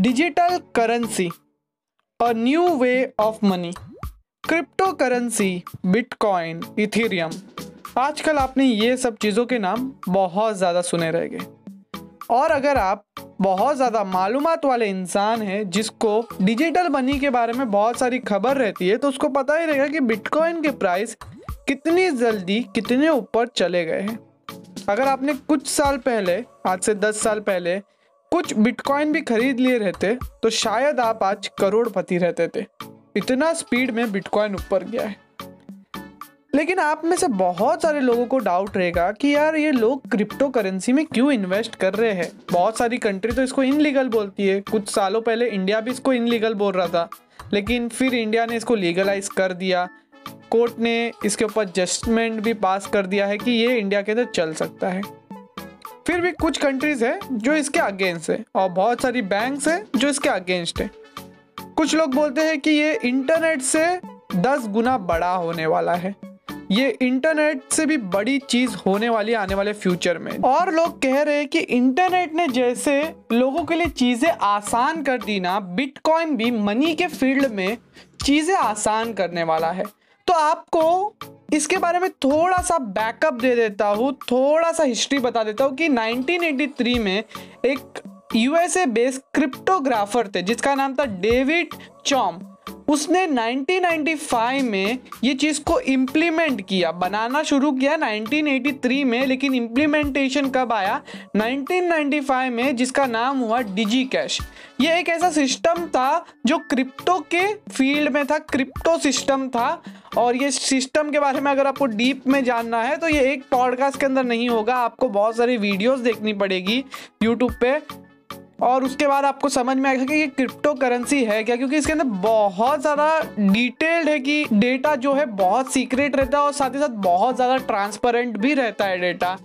Digital currency a new way of money cryptocurrency Bitcoin Ethereum आजकल आपने ये सब चीज़ों के नाम बहुत ज़्यादा सुने रहेंगे। और अगर आप बहुत ज़्यादा मालूम वाले इंसान हैं जिसको डिजिटल मनी के बारे में बहुत सारी खबर रहती है तो उसको पता ही रहेगा कि बिटकॉइन के प्राइस कितनी जल्दी, कितने ऊपर चले गए हैं। अगर आपने कुछ साल पहले, आज से दस साल पहले कुछ बिटकॉइन भी खरीद लिए रहते तो शायद आप आज करोड़पति रहते थे। इतना स्पीड में बिटकॉइन ऊपर गया है। लेकिन आप में से बहुत सारे लोगों को डाउट रहेगा कि यार ये लोग क्रिप्टो करेंसी में क्यों इन्वेस्ट कर रहे हैं? बहुत सारी कंट्री तो इसको इनलीगल बोलती है। कुछ सालों पहले इंडिया भी इसको इनलीगल बोल रहा था। लेकिन फिर इंडिया ने इसको लीगलाइज कर दिया। कोर्ट ने इसके ऊपर जजमेंट भी पास कर दिया है कि ये इंडिया के अंदर चल सकता है। फिर भी कुछ कंट्रीज़ है जो इसके अगेंस्ट है और बहुत सारी बैंक्स है जो इसके अगेंस्ट है। कुछ लोग बोलते हैं कि ये इंटरनेट से दस गुना बड़ा होने वाला है। ये इंटरनेट से भी बड़ी चीज़ होने वाली, आने वाले फ्यूचर में। और लोग कह रहे हैं कि इंटरनेट ने जैसे लोगों के लिए चीज़ें आसान कर दी ना बिटकॉइन भी मनी के फ़ील्ड में चीज़ें आसान करने वाला है। तो आपको इसके बारे में थोड़ा सा बैकअप दे देता हूँ थोड़ा सा हिस्ट्री बता देता हूँ कि 1983 में एक यूएसए बेस्ड क्रिप्टोग्राफर थे, जिसका नाम था डेविड चॉम। उसने 1995 में ये चीज़ को इम्प्लीमेंट किया। बनाना शुरू किया 1983 में, लेकिन इम्प्लीमेंटेशन कब आया? 1995 में, जिसका नाम हुआ डिजी कैश ये एक ऐसा सिस्टम था जो क्रिप्टो के फ़ील्ड में था क्रिप्टो सिस्टम था। और ये सिस्टम के बारे में अगर आपको डीप में जानना है तो ये एक पॉडकास्ट के अंदर नहीं होगा। आपको बहुत सारी वीडियोस देखनी पड़ेगी यूट्यूब पे। और उसके बाद आपको समझ में आएगा कि ये क्रिप्टो करेंसी है क्या? क्योंकि इसके अंदर बहुत ज़्यादा डिटेल्ड है कि डेटा जो है बहुत सीक्रेट रहता है और साथ ही साथ बहुत ज़्यादा ट्रांसपेरेंट भी रहता है डेटा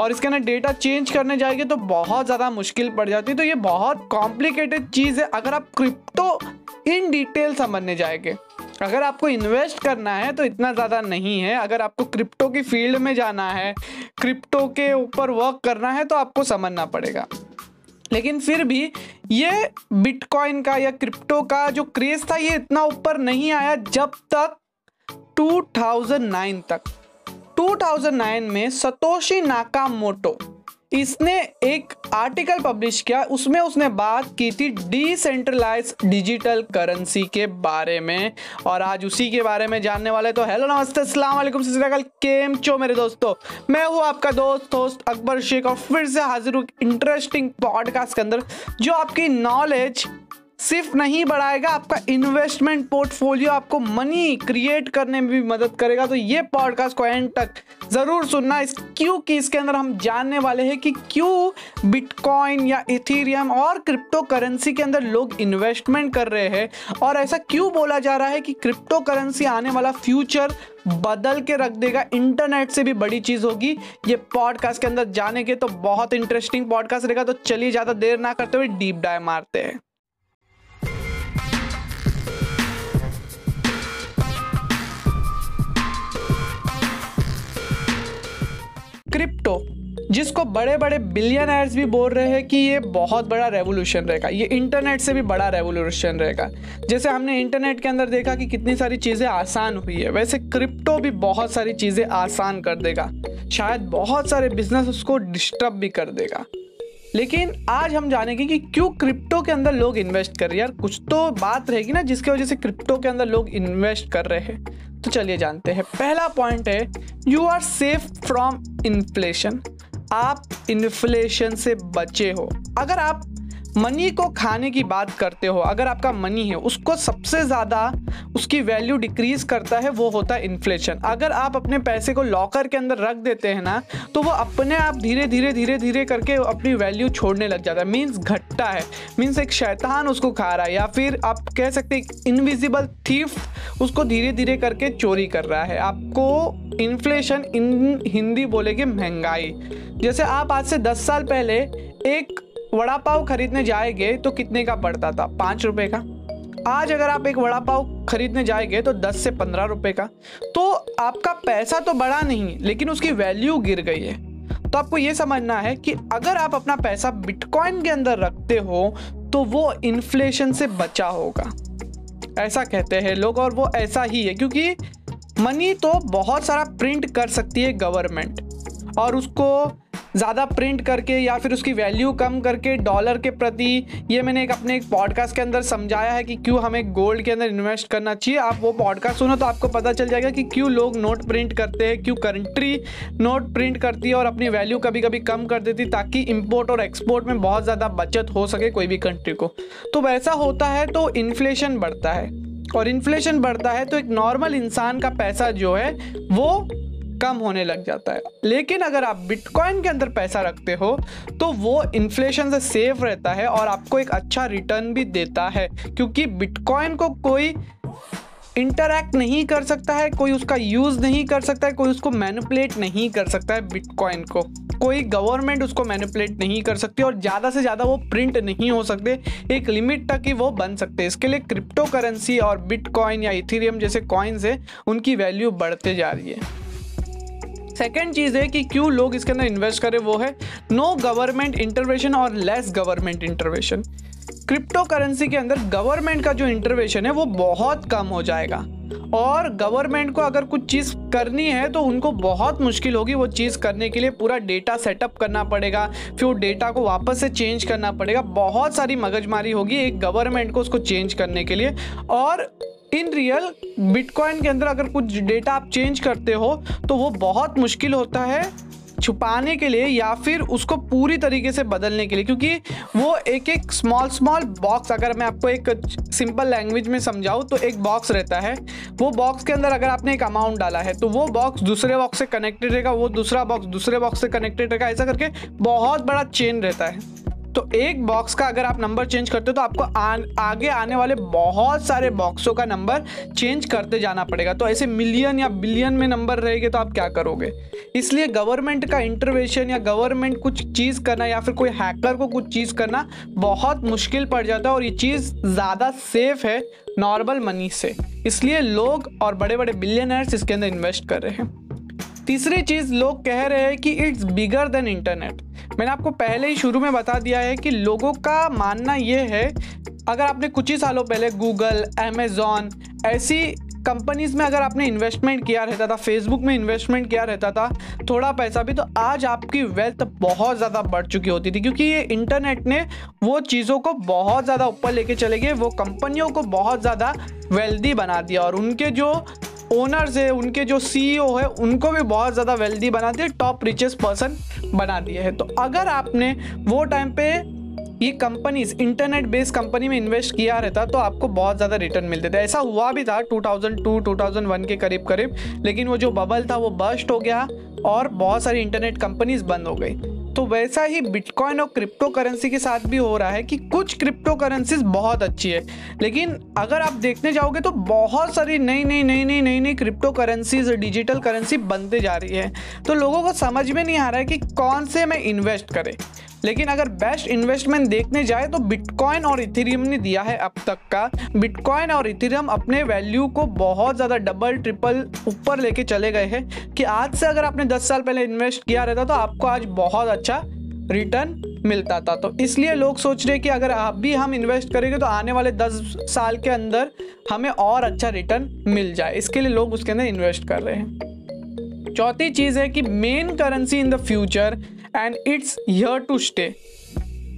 और इसके अंदर डेटा चेंज करने जाएँगे तो बहुत ज़्यादा मुश्किल पड़ जाती है। तो ये बहुत कॉम्प्लिकेटेड चीज़ है अगर आप क्रिप्टो इन डिटेल समझने जाएँगे। अगर आपको इन्वेस्ट करना है तो इतना ज़्यादा नहीं है। अगर आपको क्रिप्टो की फ़ील्ड में जाना है क्रिप्टो के ऊपर वर्क करना है तो आपको समझना पड़ेगा। लेकिन फिर भी ये बिटकॉइन का या क्रिप्टो का जो क्रेज था, ये इतना ऊपर नहीं आया जब तक 2009 तक। 2009 में सतोशी नाकामोटो इसने एक आर्टिकल पब्लिश किया। उसमें उसने बात की थी डिसेंट्रलाइज डिजिटल करेंसी के बारे में। और आज उसी के बारे में जानने वाले तो हेलो नमस्ते, अस्सलाम वालेकुम केम चो मेरे दोस्तों? मैं हूँ आपका दोस्त दोस्त अकबर शेख, और फिर से हाजिर हूँ इंटरेस्टिंग पॉडकास्ट के अंदर, जो आपकी नॉलेज सिर्फ़ नहीं बढ़ाएगा, आपका इन्वेस्टमेंट पोर्टफोलियो आपको मनी क्रिएट करने में भी मदद करेगा। तो ये पॉडकास्ट को एंड तक ज़रूर सुनना। इस क्योंकि इसके अंदर हम जानने वाले हैं कि क्यों बिटकॉइन या इथीरियम और क्रिप्टो करेंसी के अंदर लोग इन्वेस्टमेंट कर रहे हैं और ऐसा क्यों बोला जा रहा है कि क्रिप्टो करेंसी आने वाला फ्यूचर बदल के रख देगा। इंटरनेट से भी बड़ी चीज़ होगी। ये पॉडकास्ट के अंदर जाने के तो बहुत इंटरेस्टिंग पॉडकास्ट रहेगा। तो चलिए ज़्यादा देर ना करते हुए डीप डाइव मारते हैं। क्रिप्टो, जिसको बड़े बड़े बिलियनर्स भी बोल रहे हैं कि ये बहुत बड़ा रेवोल्यूशन रहेगा। ये इंटरनेट से भी बड़ा रेवोल्यूशन रहेगा। जैसे हमने इंटरनेट के अंदर देखा कि कितनी सारी चीज़ें आसान हुई है। वैसे क्रिप्टो भी बहुत सारी चीज़ें आसान कर देगा। शायद बहुत सारे बिज़नेस उसको डिस्टर्ब भी कर देगा। लेकिन आज हम जानेंगे कि क्यों क्रिप्टो के अंदर लोग इन्वेस्ट कर रहे हैं। यार, कुछ तो बात रहेगी ना जिसकी वजह से क्रिप्टो के अंदर लोग इन्वेस्ट कर रहे हैं। तो चलिए जानते हैं। पहला पॉइंट है you are safe from inflation आप इन्फ्लेशन से बचे हो। अगर आप मनी को खाने की बात करते हो, अगर आपका मनी है, उसको सबसे ज़्यादा उसकी वैल्यू डिक्रीज करता है, वो होता है इन्फ्लेशन अगर आप अपने पैसे को लॉकर के अंदर रख देते हैं ना तो वो अपने आप धीरे धीरे धीरे धीरे करके अपनी वैल्यू छोड़ने लग जाता है। मीन्स घटता है। मीन्स एक शैतान उसको खा रहा है, या फिर आप कह सकते हैं इनविजिबल थीफ उसको धीरे धीरे करके चोरी कर रहा है। आपको इन्फ्लेशन इन हिंदी बोलेगे महँगाई। जैसे आप आज से दस साल पहले एक वड़ा पाव खरीदने जाएँगे तो कितने का पड़ता था? पाँच रुपए का। आज अगर आप एक वड़ा पाव खरीदने जाएँगे तो दस से पंद्रह रुपए का। तो आपका पैसा तो बढ़ा नहीं, लेकिन उसकी वैल्यू गिर गई है। तो आपको ये समझना है कि अगर आप अपना पैसा बिटकॉइन के अंदर रखते हो तो वो इन्फ्लेशन से बचा होगा। ऐसा कहते हैं लोग और वो ऐसा ही है, क्योंकि मनी तो बहुत सारा प्रिंट कर सकती है गवर्नमेंट और उसको ज़्यादा प्रिंट करके या फिर उसकी वैल्यू कम करके डॉलर के प्रति, ये मैंने एक अपने एक पॉडकास्ट के अंदर समझाया है कि क्यों हमें गोल्ड के अंदर इन्वेस्ट करना चाहिए। आप वो पॉडकास्ट सुनो तो आपको पता चल जाएगा कि क्यों लोग नोट प्रिंट करते हैं, क्यों कंट्री नोट प्रिंट करती है और अपनी वैल्यू कभी कभी कम कर देती ताकि इम्पोर्ट और एक्सपोर्ट में बहुत ज़्यादा बचत हो सके कोई भी कंट्री को। तो वैसा होता है तो इन्फ्लेशन बढ़ता है। और इन्फ्लेशन बढ़ता है तो एक नॉर्मल इंसान का पैसा जो है, वो कम होने लग जाता है। लेकिन अगर आप बिटकॉइन के अंदर पैसा रखते हो तो वो इन्फ्लेशन से सेफ़ रहता है और आपको एक अच्छा रिटर्न भी देता है। क्योंकि बिटकॉइन को कोई इंटरैक्ट नहीं कर सकता है, कोई उसका यूज़ नहीं कर सकता है, कोई उसको मैनिपुलेट नहीं कर सकता है बिटकॉइन को। कोई गवर्नमेंट उसको मैनिपुलेट नहीं कर सकती और ज़्यादा से ज़्यादा वो प्रिंट नहीं हो सकते। एक लिमिट तक ही वो बन सकते इसके लिए क्रिप्टो करेंसी और बिटकॉइन या इथीरियम जैसे कॉइन्स हैं, उनकी वैल्यू बढ़ते जा रही है। सेकेंड चीज़ है कि क्यों लोग इसके अंदर इन्वेस्ट करें, वो है नो गवर्नमेंट इंटरवेशन और less government intervention crypto currency के अंदर गवर्नमेंट का जो इंटरवेशन है, वो बहुत कम हो जाएगा. और गवर्नमेंट को अगर कुछ चीज़ करनी है तो उनको बहुत मुश्किल होगी वो चीज़ करने के लिए पूरा डेटा सेटअप करना पड़ेगा, फिर वो डेटा को वापस से चेंज करना पड़ेगा. बहुत सारी मगजमारी होगी एक गवर्नमेंट को उसको चेंज करने के लिए. और इन रियल बिटकॉइन के अंदर अगर कुछ डेटा आप चेंज करते हो तो वो बहुत मुश्किल होता है छुपाने के लिए या फिर उसको पूरी तरीके से बदलने के लिए, क्योंकि वो एक एक स्मॉल स्मॉल बॉक्स अगर मैं आपको एक सिंपल लैंग्वेज में समझाऊँ तो एक बॉक्स रहता है। वो बॉक्स के अंदर अगर आपने एक अमाउंट डाला है तो वो बॉक्स दूसरे बॉक्स से कनेक्टेड रहेगा, वो दूसरा बॉक्स दूसरे बॉक्स से कनेक्टेड रहेगा, ऐसा करके बहुत बड़ा चेन रहता है। तो एक बॉक्स का अगर आप नंबर चेंज करते हो तो आपको आ, आगे आने वाले बहुत सारे बॉक्सों का नंबर चेंज करते जाना पड़ेगा। तो ऐसे मिलियन या बिलियन में नंबर रहेंगे तो आप क्या करोगे? इसलिए गवर्नमेंट का इंटरवेंशन या गवर्नमेंट कुछ चीज़ करना या फिर कोई हैकर को कुछ चीज़ करना बहुत मुश्किल पड़ जाता है और ये चीज़ ज़्यादा सेफ़ है नॉर्मल मनी से। इसलिए लोग और बड़े बड़े बिलियनर्स इसके अंदर इन्वेस्ट कर रहे हैं। तीसरी चीज़ लोग कह रहे हैं कि इट्स बिगर देन इंटरनेट मैंने आपको पहले ही शुरू में बता दिया है कि लोगों का मानना ये है, अगर आपने कुछ ही सालों पहले गूगल अमेज़ॉन ऐसी कंपनीज़ में अगर आपने इन्वेस्टमेंट किया रहता था फेसबुक में इन्वेस्टमेंट किया रहता था, थोड़ा पैसा भी तो आज आपकी वेल्थ बहुत ज़्यादा बढ़ चुकी होती थी, क्योंकि ये इंटरनेट ने वो चीज़ों को बहुत ज़्यादा ऊपर लेके चले गए, वो कंपनियों को बहुत ज़्यादा वेल्दी बना दिया और उनके जो ओनर्स है, उनके जो सीईओ e है, उनको भी बहुत ज़्यादा वेल्दी बना दिए टॉप रिचेस्ट पर्सन बना दिए है। तो अगर आपने वो टाइम पे ये कंपनीज़ इंटरनेट बेस्ड कंपनी में इन्वेस्ट किया रहता तो आपको बहुत ज़्यादा रिटर्न मिलते थे। ऐसा हुआ भी था 2002 2001 के करीब करीब लेकिन वो जो बबल था, वो बस्ट हो गया और बहुत सारी इंटरनेट कंपनीज़ बंद हो गई। तो वैसा ही बिटकॉइन और क्रिप्टो करेंसी के साथ भी हो रहा है कि कुछ क्रिप्टो करेंसीज बहुत अच्छी है। लेकिन अगर आप देखने जाओगे तो बहुत सारी नई नई नई नई नई नई क्रिप्टो करेंसीज डिजिटल करेंसी बनते जा रही है। तो लोगों को समझ में नहीं आ रहा है कि कौन से मैं इन्वेस्ट करें। लेकिन अगर बेस्ट इन्वेस्टमेंट देखने जाए तो बिटकॉइन और इथेरियम ने दिया है अब तक का। बिटकॉइन और इथेरियम अपने वैल्यू को बहुत ज़्यादा डबल ट्रिपल ऊपर लेके चले गए हैं कि आज से अगर आपने 10 साल पहले इन्वेस्ट किया रहता तो आपको आज बहुत अच्छा रिटर्न मिलता था। तो इसलिए लोग सोच रहे कि अगर आप भी हम इन्वेस्ट करेंगे तो आने वाले दस साल के अंदर हमें और अच्छा रिटर्न मिल जाए। इसके लिए लोग उसके अंदर इन्वेस्ट कर रहे हैं। चौथी चीज़ है कि main currency in the future and it's here to stay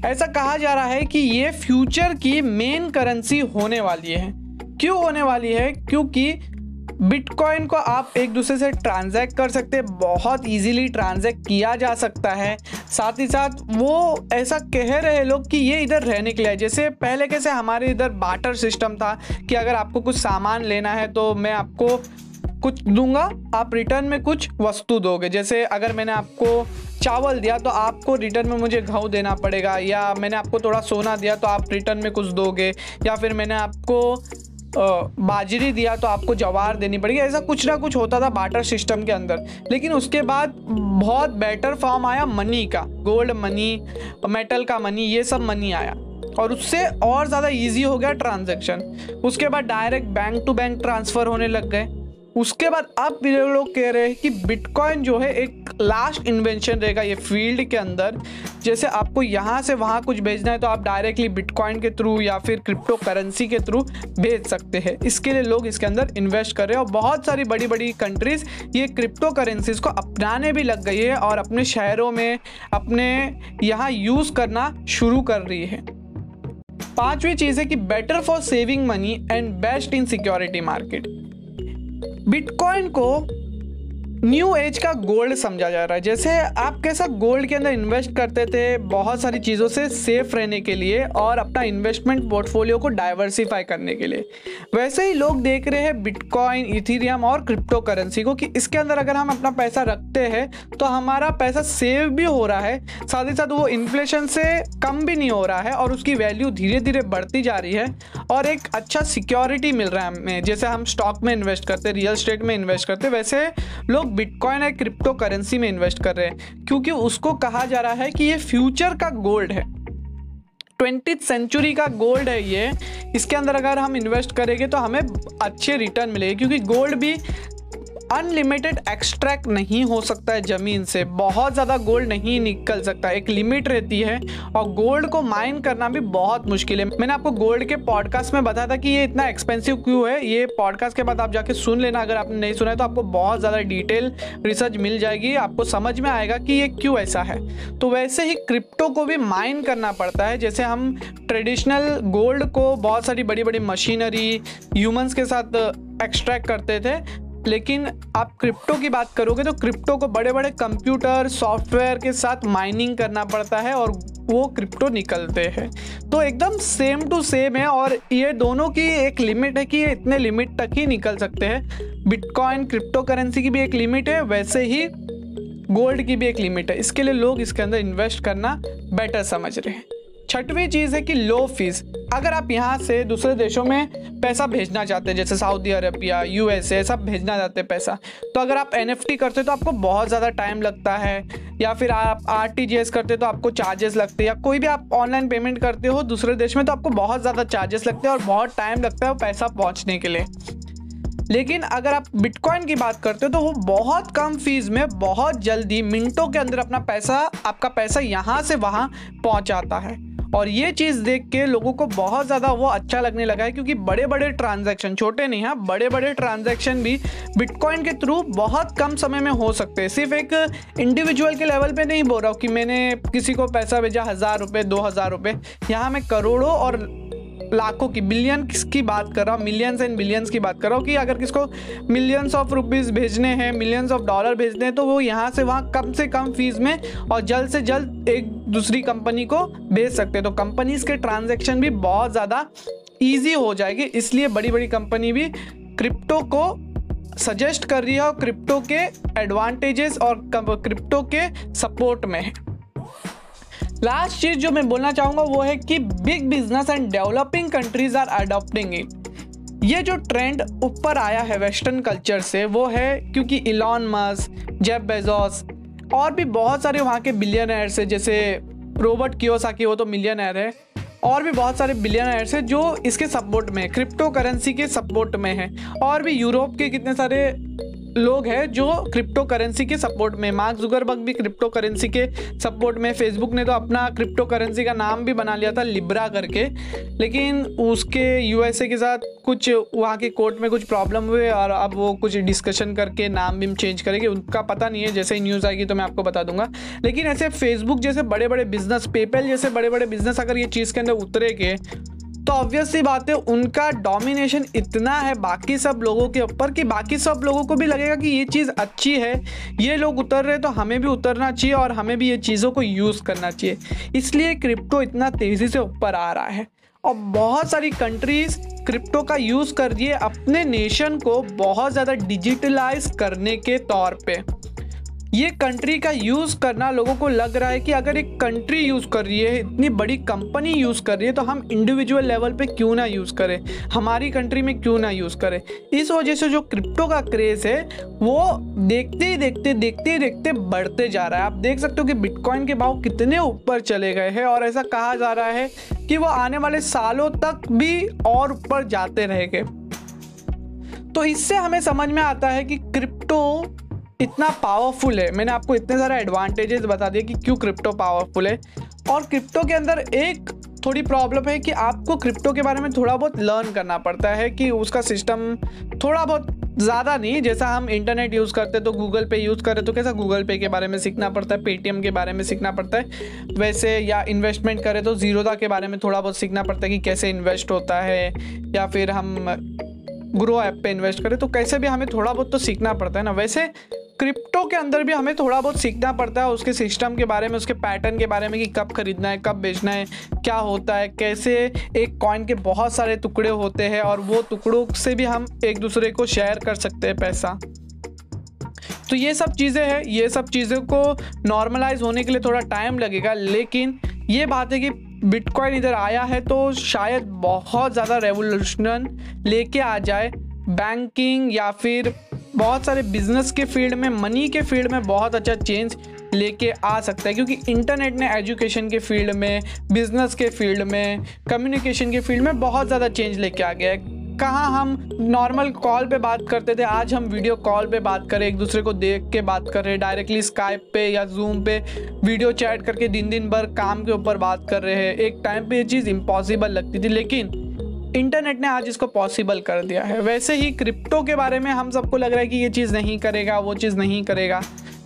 ऐसा कहा जा रहा है कि ये फ्यूचर की मेन करेंसी होने वाली है। क्यों होने वाली है? क्योंकि बिटकॉइन को आप एक दूसरे से ट्रांजैक्ट कर सकते हैं। बहुत इजीली ट्रांजैक्ट किया जा सकता है। साथ ही साथ वो ऐसा कह रहे लोग कि ये इधर रहने के लिए जैसे पहले कैसे हमारे इधर बाटर सिस्टम था कि अगर आपको कुछ सामान लेना है तो मैं आपको कुछ दूँगा, आप रिटर्न में कुछ वस्तु दोगे। जैसे अगर मैंने आपको चावल दिया तो आपको रिटर्न में मुझे घाव देना पड़ेगा, या मैंने आपको थोड़ा सोना दिया तो आप रिटर्न में कुछ दोगे, या फिर मैंने आपको बाजरी दिया तो आपको जवार देनी पड़ेगी, ऐसा कुछ ना कुछ होता था बाटर सिस्टम के अंदर। लेकिन उसके बाद बहुत बेटर फॉर्म आया मनी का गोल्ड मनी मेटल का मनी ये सब मनी आया। और उससे और ज़्यादा इजी हो गया ट्रांजेक्शन उसके बाद direct bank to bank transfer होने लग गए। उसके बाद अब लोग कह रहे हैं कि बिटकॉइन जो है एक लास्ट इन्वेंशन रहेगा ये फ़ील्ड के अंदर। जैसे आपको यहाँ से वहाँ कुछ भेजना है तो आप डायरेक्टली बिटकॉइन के थ्रू या फिर क्रिप्टो करेंसी के थ्रू भेज सकते हैं। इसके लिए लोग इसके अंदर इन्वेस्ट कर रहे हैं और बहुत सारी बड़ी बड़ी कंट्रीज़ ये क्रिप्टो करेंसीज को अपनाने भी लग गई है और अपने शहरों में अपने यहाँ यूज़ करना शुरू कर रही है। पांचवी चीज़ है कि better for saving money and best in security market Bitcoin को न्यू एज का गोल्ड समझा जा रहा है। जैसे आप कैसा गोल्ड के अंदर इन्वेस्ट करते थे, बहुत सारी चीज़ों से सेफ़ रहने के लिए और अपना इन्वेस्टमेंट पोर्टफोलियो को डाइवर्सिफाई करने के लिए। वैसे ही लोग देख रहे हैं बिटकॉइन इथीरियम और क्रिप्टो करेंसी को कि इसके अंदर अगर हम अपना पैसा रखते हैं तो हमारा पैसा सेव भी हो रहा है, साथ ही साथ वो इन्फ्लेशन से कम भी नहीं हो रहा है और उसकी वैल्यू धीरे धीरे बढ़ती जा रही है और एक अच्छा सिक्योरिटी मिल रहा है हमें। जैसे हम स्टॉक में इन्वेस्ट करते रियल स्टेट में इन्वेस्ट करते, वैसे लोग बिटकॉइन या क्रिप्टो करेंसी में इन्वेस्ट कर रहे हैं, क्योंकि उसको कहा जा रहा है कि ये फ्यूचर का गोल्ड है। ट्वेंटी सेंचुरी का गोल्ड है ये। इसके अंदर अगर हम इन्वेस्ट करेंगे तो हमें अच्छे रिटर्न मिलेगी, क्योंकि गोल्ड भी अनलिमिटेड एक्सट्रैक्ट नहीं हो सकता है ज़मीन से। बहुत ज़्यादा गोल्ड नहीं निकल सकता। एक लिमिट रहती है और गोल्ड को माइन करना भी बहुत मुश्किल है। मैंने आपको गोल्ड के पॉडकास्ट में बताया था कि ये इतना एक्सपेंसिव क्यों है? ये पॉडकास्ट के बाद आप जाके सुन लेना। अगर आपने नहीं सुना है तो आपको बहुत ज़्यादा डिटेल रिसर्च मिल जाएगी। आपको समझ में आएगा कि ये क्यों ऐसा है। तो वैसे ही क्रिप्टो को भी माइन करना पड़ता है। जैसे हम ट्रेडिशनल गोल्ड को बहुत सारी बड़ी बड़ी मशीनरी ह्यूमंस के साथ एक्सट्रैक्ट करते थे। लेकिन आप क्रिप्टो की बात करोगे तो क्रिप्टो को बड़े बड़े कंप्यूटर, सॉफ्टवेयर के साथ माइनिंग करना पड़ता है और वो क्रिप्टो निकलते हैं। तो एकदम सेम टू सेम है और ये दोनों की एक लिमिट है कि ये इतने लिमिट तक ही निकल सकते हैं। बिटकॉइन क्रिप्टो करेंसी की भी एक लिमिट है, वैसे ही गोल्ड की भी एक लिमिट है। इसके लिए लोग इसके अंदर इन्वेस्ट करना बेटर समझ रहे हैं। छठवीं चीज़ है कि लो फ़ीस अगर आप यहाँ से दूसरे देशों में पैसा भेजना चाहते हैं, जैसे सऊदी अरबिया यूएसए सब भेजना चाहते हैं पैसा तो अगर आप एनएफटी करते तो आपको बहुत ज़्यादा टाइम लगता है। या फिर आप आरटीजीएस करते तो आपको चार्जेस लगते हैं। या कोई भी आप ऑनलाइन पेमेंट करते हो दूसरे देश में तो आपको बहुत ज़्यादा चार्जेस लगते हैं और बहुत टाइम लगता है वो पैसा पहुँचने के लिए। लेकिन अगर आप बिटकॉइन की बात करते हो तो वो बहुत कम फ़ीस में, बहुत जल्दी मिनटों के अंदर अपना पैसा, आपका पैसा यहाँ से वहाँ पहुँचाता है। और ये चीज़ देख के लोगों को बहुत ज़्यादा वो अच्छा लगने लगा है क्योंकि बड़े बड़े ट्रांजेक्शन छोटे नहीं, है बड़े बड़े ट्रांजेक्शन भी बिटकॉइन के थ्रू बहुत कम समय में हो सकते हैं। सिर्फ़ एक इंडिविजुअल के लेवल पे नहीं बोल रहा हूँ कि मैंने किसी को पैसा भेजा, हज़ार रुपये दो हज़ार रुपये यहाँ मैं करोड़ों और लाखों की बिलियंस की बात कर रहा हूँ मिलियंस एंड बिलियंस की बात कर रहा हूँ कि अगर किसको मिलियंस ऑफ़ रुपीज़ भेजने हैं मिलियंस ऑफ़ डॉलर भेजने हैं तो वो यहाँ से वहाँ कम से कम फ़ीस में और जल्द से जल्द एक दूसरी कंपनी को भेज सकते हैं। तो कंपनीज़ के ट्रांजेक्शन भी बहुत ज़्यादा ईजी हो जाएगी। इसलिए बड़ी बड़ी कंपनी भी क्रिप्टो को सजेस्ट कर रही है और क्रिप्टो के एडवांटेजेस और क्रिप्टो के सपोर्ट में है। लास्ट चीज़ जो मैं बोलना चाहूँगा वो है कि big business and developing countries are adopting it ये जो ट्रेंड ऊपर आया है वेस्टर्न कल्चर से, वो है क्योंकि इलॉन मस जेब बेजोस और भी बहुत सारे वहाँ के बिलियन बिलियनर्स है, जैसे रोबर्ट कियोसाकी वो तो मिलियनर है, और भी बहुत सारे बिलियन बिलियनर्स है जो इसके सपोर्ट में क्रिप्टो करेंसी के सपोर्ट में है, और भी यूरोप के कितने सारे लोग हैं जो क्रिप्टो करेंसी के सपोर्ट में मार्क जुगरबर्ग भी क्रिप्टो करेंसी के सपोर्ट में फेसबुक ने तो अपना क्रिप्टो करेंसी का नाम भी बना लिया था लिब्रा करके। लेकिन उसके यूएसए के साथ कुछ वहाँ के कोर्ट में कुछ प्रॉब्लम हुए और अब वो कुछ डिस्कशन करके नाम भी चेंज करेंगे, उनका पता नहीं है, जैसे ही न्यूज़ आएगी तो मैं आपको बता दूँगा। लेकिन ऐसे फेसबुक जैसे बड़े बड़े बिज़नेस पेपल जैसे बड़े बड़े बिज़नेस अगर ये चीज़ के अंदर उतरेगे तो ऑब्वियसली बात है, उनका डोमिनेशन इतना है बाकी सब लोगों के ऊपर कि बाकी सब लोगों को भी लगेगा कि ये चीज़ अच्छी है। ये लोग उतर रहे तो हमें भी उतरना चाहिए और हमें भी ये चीज़ों को यूज़ करना चाहिए। इसलिए क्रिप्टो इतना तेज़ी से ऊपर आ रहा है। और बहुत सारी कंट्रीज़ क्रिप्टो का यूज़ कर है अपने नेशन को बहुत ज़्यादा डिजिटलाइज करने के तौर पे। ये कंट्री का यूज़ करना लोगों को लग रहा है कि अगर एक कंट्री यूज़ कर रही है, इतनी बड़ी कंपनी यूज़ कर रही है तो हम इंडिविजुअल लेवल पे क्यों ना यूज़ करें? हमारी कंट्री में क्यों ना यूज़ करें? इस वजह से जो क्रिप्टो का क्रेज़ है, वो देखते ही देखते देखते ही देखते बढ़ते जा रहा है। आप देख सकते हो कि बिटकॉइन के भाव कितने ऊपर चले गए हैं, और ऐसा कहा जा रहा है कि वो आने वाले सालों तक भी और ऊपर जाते रहेंगे। तो इससे हमें समझ में आता है कि क्रिप्टो इतना पावरफुल है। मैंने आपको इतने सारे एडवांटेजेस बता दिए कि क्यों क्रिप्टो पावरफुल है। और क्रिप्टो के अंदर एक थोड़ी प्रॉब्लम है कि आपको क्रिप्टो के बारे में थोड़ा बहुत लर्न करना पड़ता है कि उसका सिस्टम थोड़ा बहुत ज़्यादा नहीं, जैसा हम इंटरनेट यूज़ करते तो गूगल पे यूज़ करें तो कैसा गूगल पे के बारे में सीखना पड़ता है पेटीएम के बारे में सीखना पड़ता है। वैसे या इन्वेस्टमेंट करें तो ज़ीरोदा के बारे में थोड़ा बहुत सीखना पड़ता है कि कैसे इन्वेस्ट होता है या फिर हम ग्रो ऐप पे इन्वेस्ट करें तो कैसे भी हमें थोड़ा बहुत तो सीखना पड़ता है ना। वैसे क्रिप्टो के अंदर भी हमें थोड़ा बहुत सीखना पड़ता है, उसके सिस्टम के बारे में, उसके पैटर्न के बारे में कि कब खरीदना है, कब बेचना है, क्या होता है, कैसे एक कॉइन के बहुत सारे टुकड़े होते हैं और वो टुकड़ों से भी हम एक दूसरे को शेयर कर सकते हैं पैसा। तो ये सब चीज़ें हैं, ये सब चीज़ों को नॉर्मलाइज होने के लिए थोड़ा टाइम लगेगा, लेकिन ये बात है कि बिटकॉइन इधर आया है तो शायद बहुत ज़्यादा रेवोल्यूशन लेके आ जाए। बैंकिंग या फिर बहुत सारे बिज़नेस के फ़ील्ड में मनी के फ़ील्ड में बहुत अच्छा चेंज लेके आ सकता है। क्योंकि इंटरनेट ने एजुकेशन के फ़ील्ड में बिज़नेस के फ़ील्ड में कम्युनिकेशन के फ़ील्ड में बहुत ज़्यादा चेंज लेके आ गया है। कहाँ हम नॉर्मल कॉल पे बात करते थे? आज हम वीडियो कॉल पे बात करें, एक दूसरे को देख के बात कर रहे हैं डायरेक्टली स्काइप पे या जूम पे वीडियो चैट करके दिन दिन भर काम के ऊपर बात कर रहे हैं। एक टाइम पे ये चीज़ इम्पॉसिबल लगती थी, लेकिन इंटरनेट ने आज इसको पॉसिबल कर दिया है। वैसे ही क्रिप्टो के बारे में हम सबको लग रहा है कि ये चीज़ नहीं करेगा, वो चीज़ नहीं करेगा,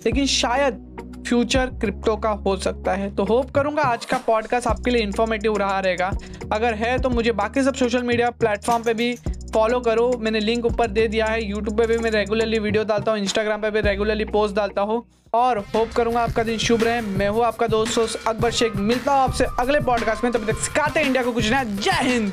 लेकिन शायद फ्यूचर क्रिप्टो का हो सकता है। तो होप करूँगा आज का पॉडकास्ट आपके लिए इन्फॉर्मेटिव रहा रहेगा। अगर है तो मुझे बाकी सब सोशल मीडिया प्लेटफॉर्म पे भी फॉलो करो। मैंने लिंक ऊपर दे दिया है। यूट्यूब पे भी मैं रेगुलरली वीडियो डालता हूँ। इंस्टाग्राम पे भी रेगुलरली पोस्ट डालता हूँ। और होप करूँगा आपका दिन शुभ रहे। मैं हूँ आपका दोस्त अकबर शेख। मिलता हूँ आपसे अगले पॉडकास्ट में। तब तक सिखाते इंडिया को कुछ नया। जय हिंद!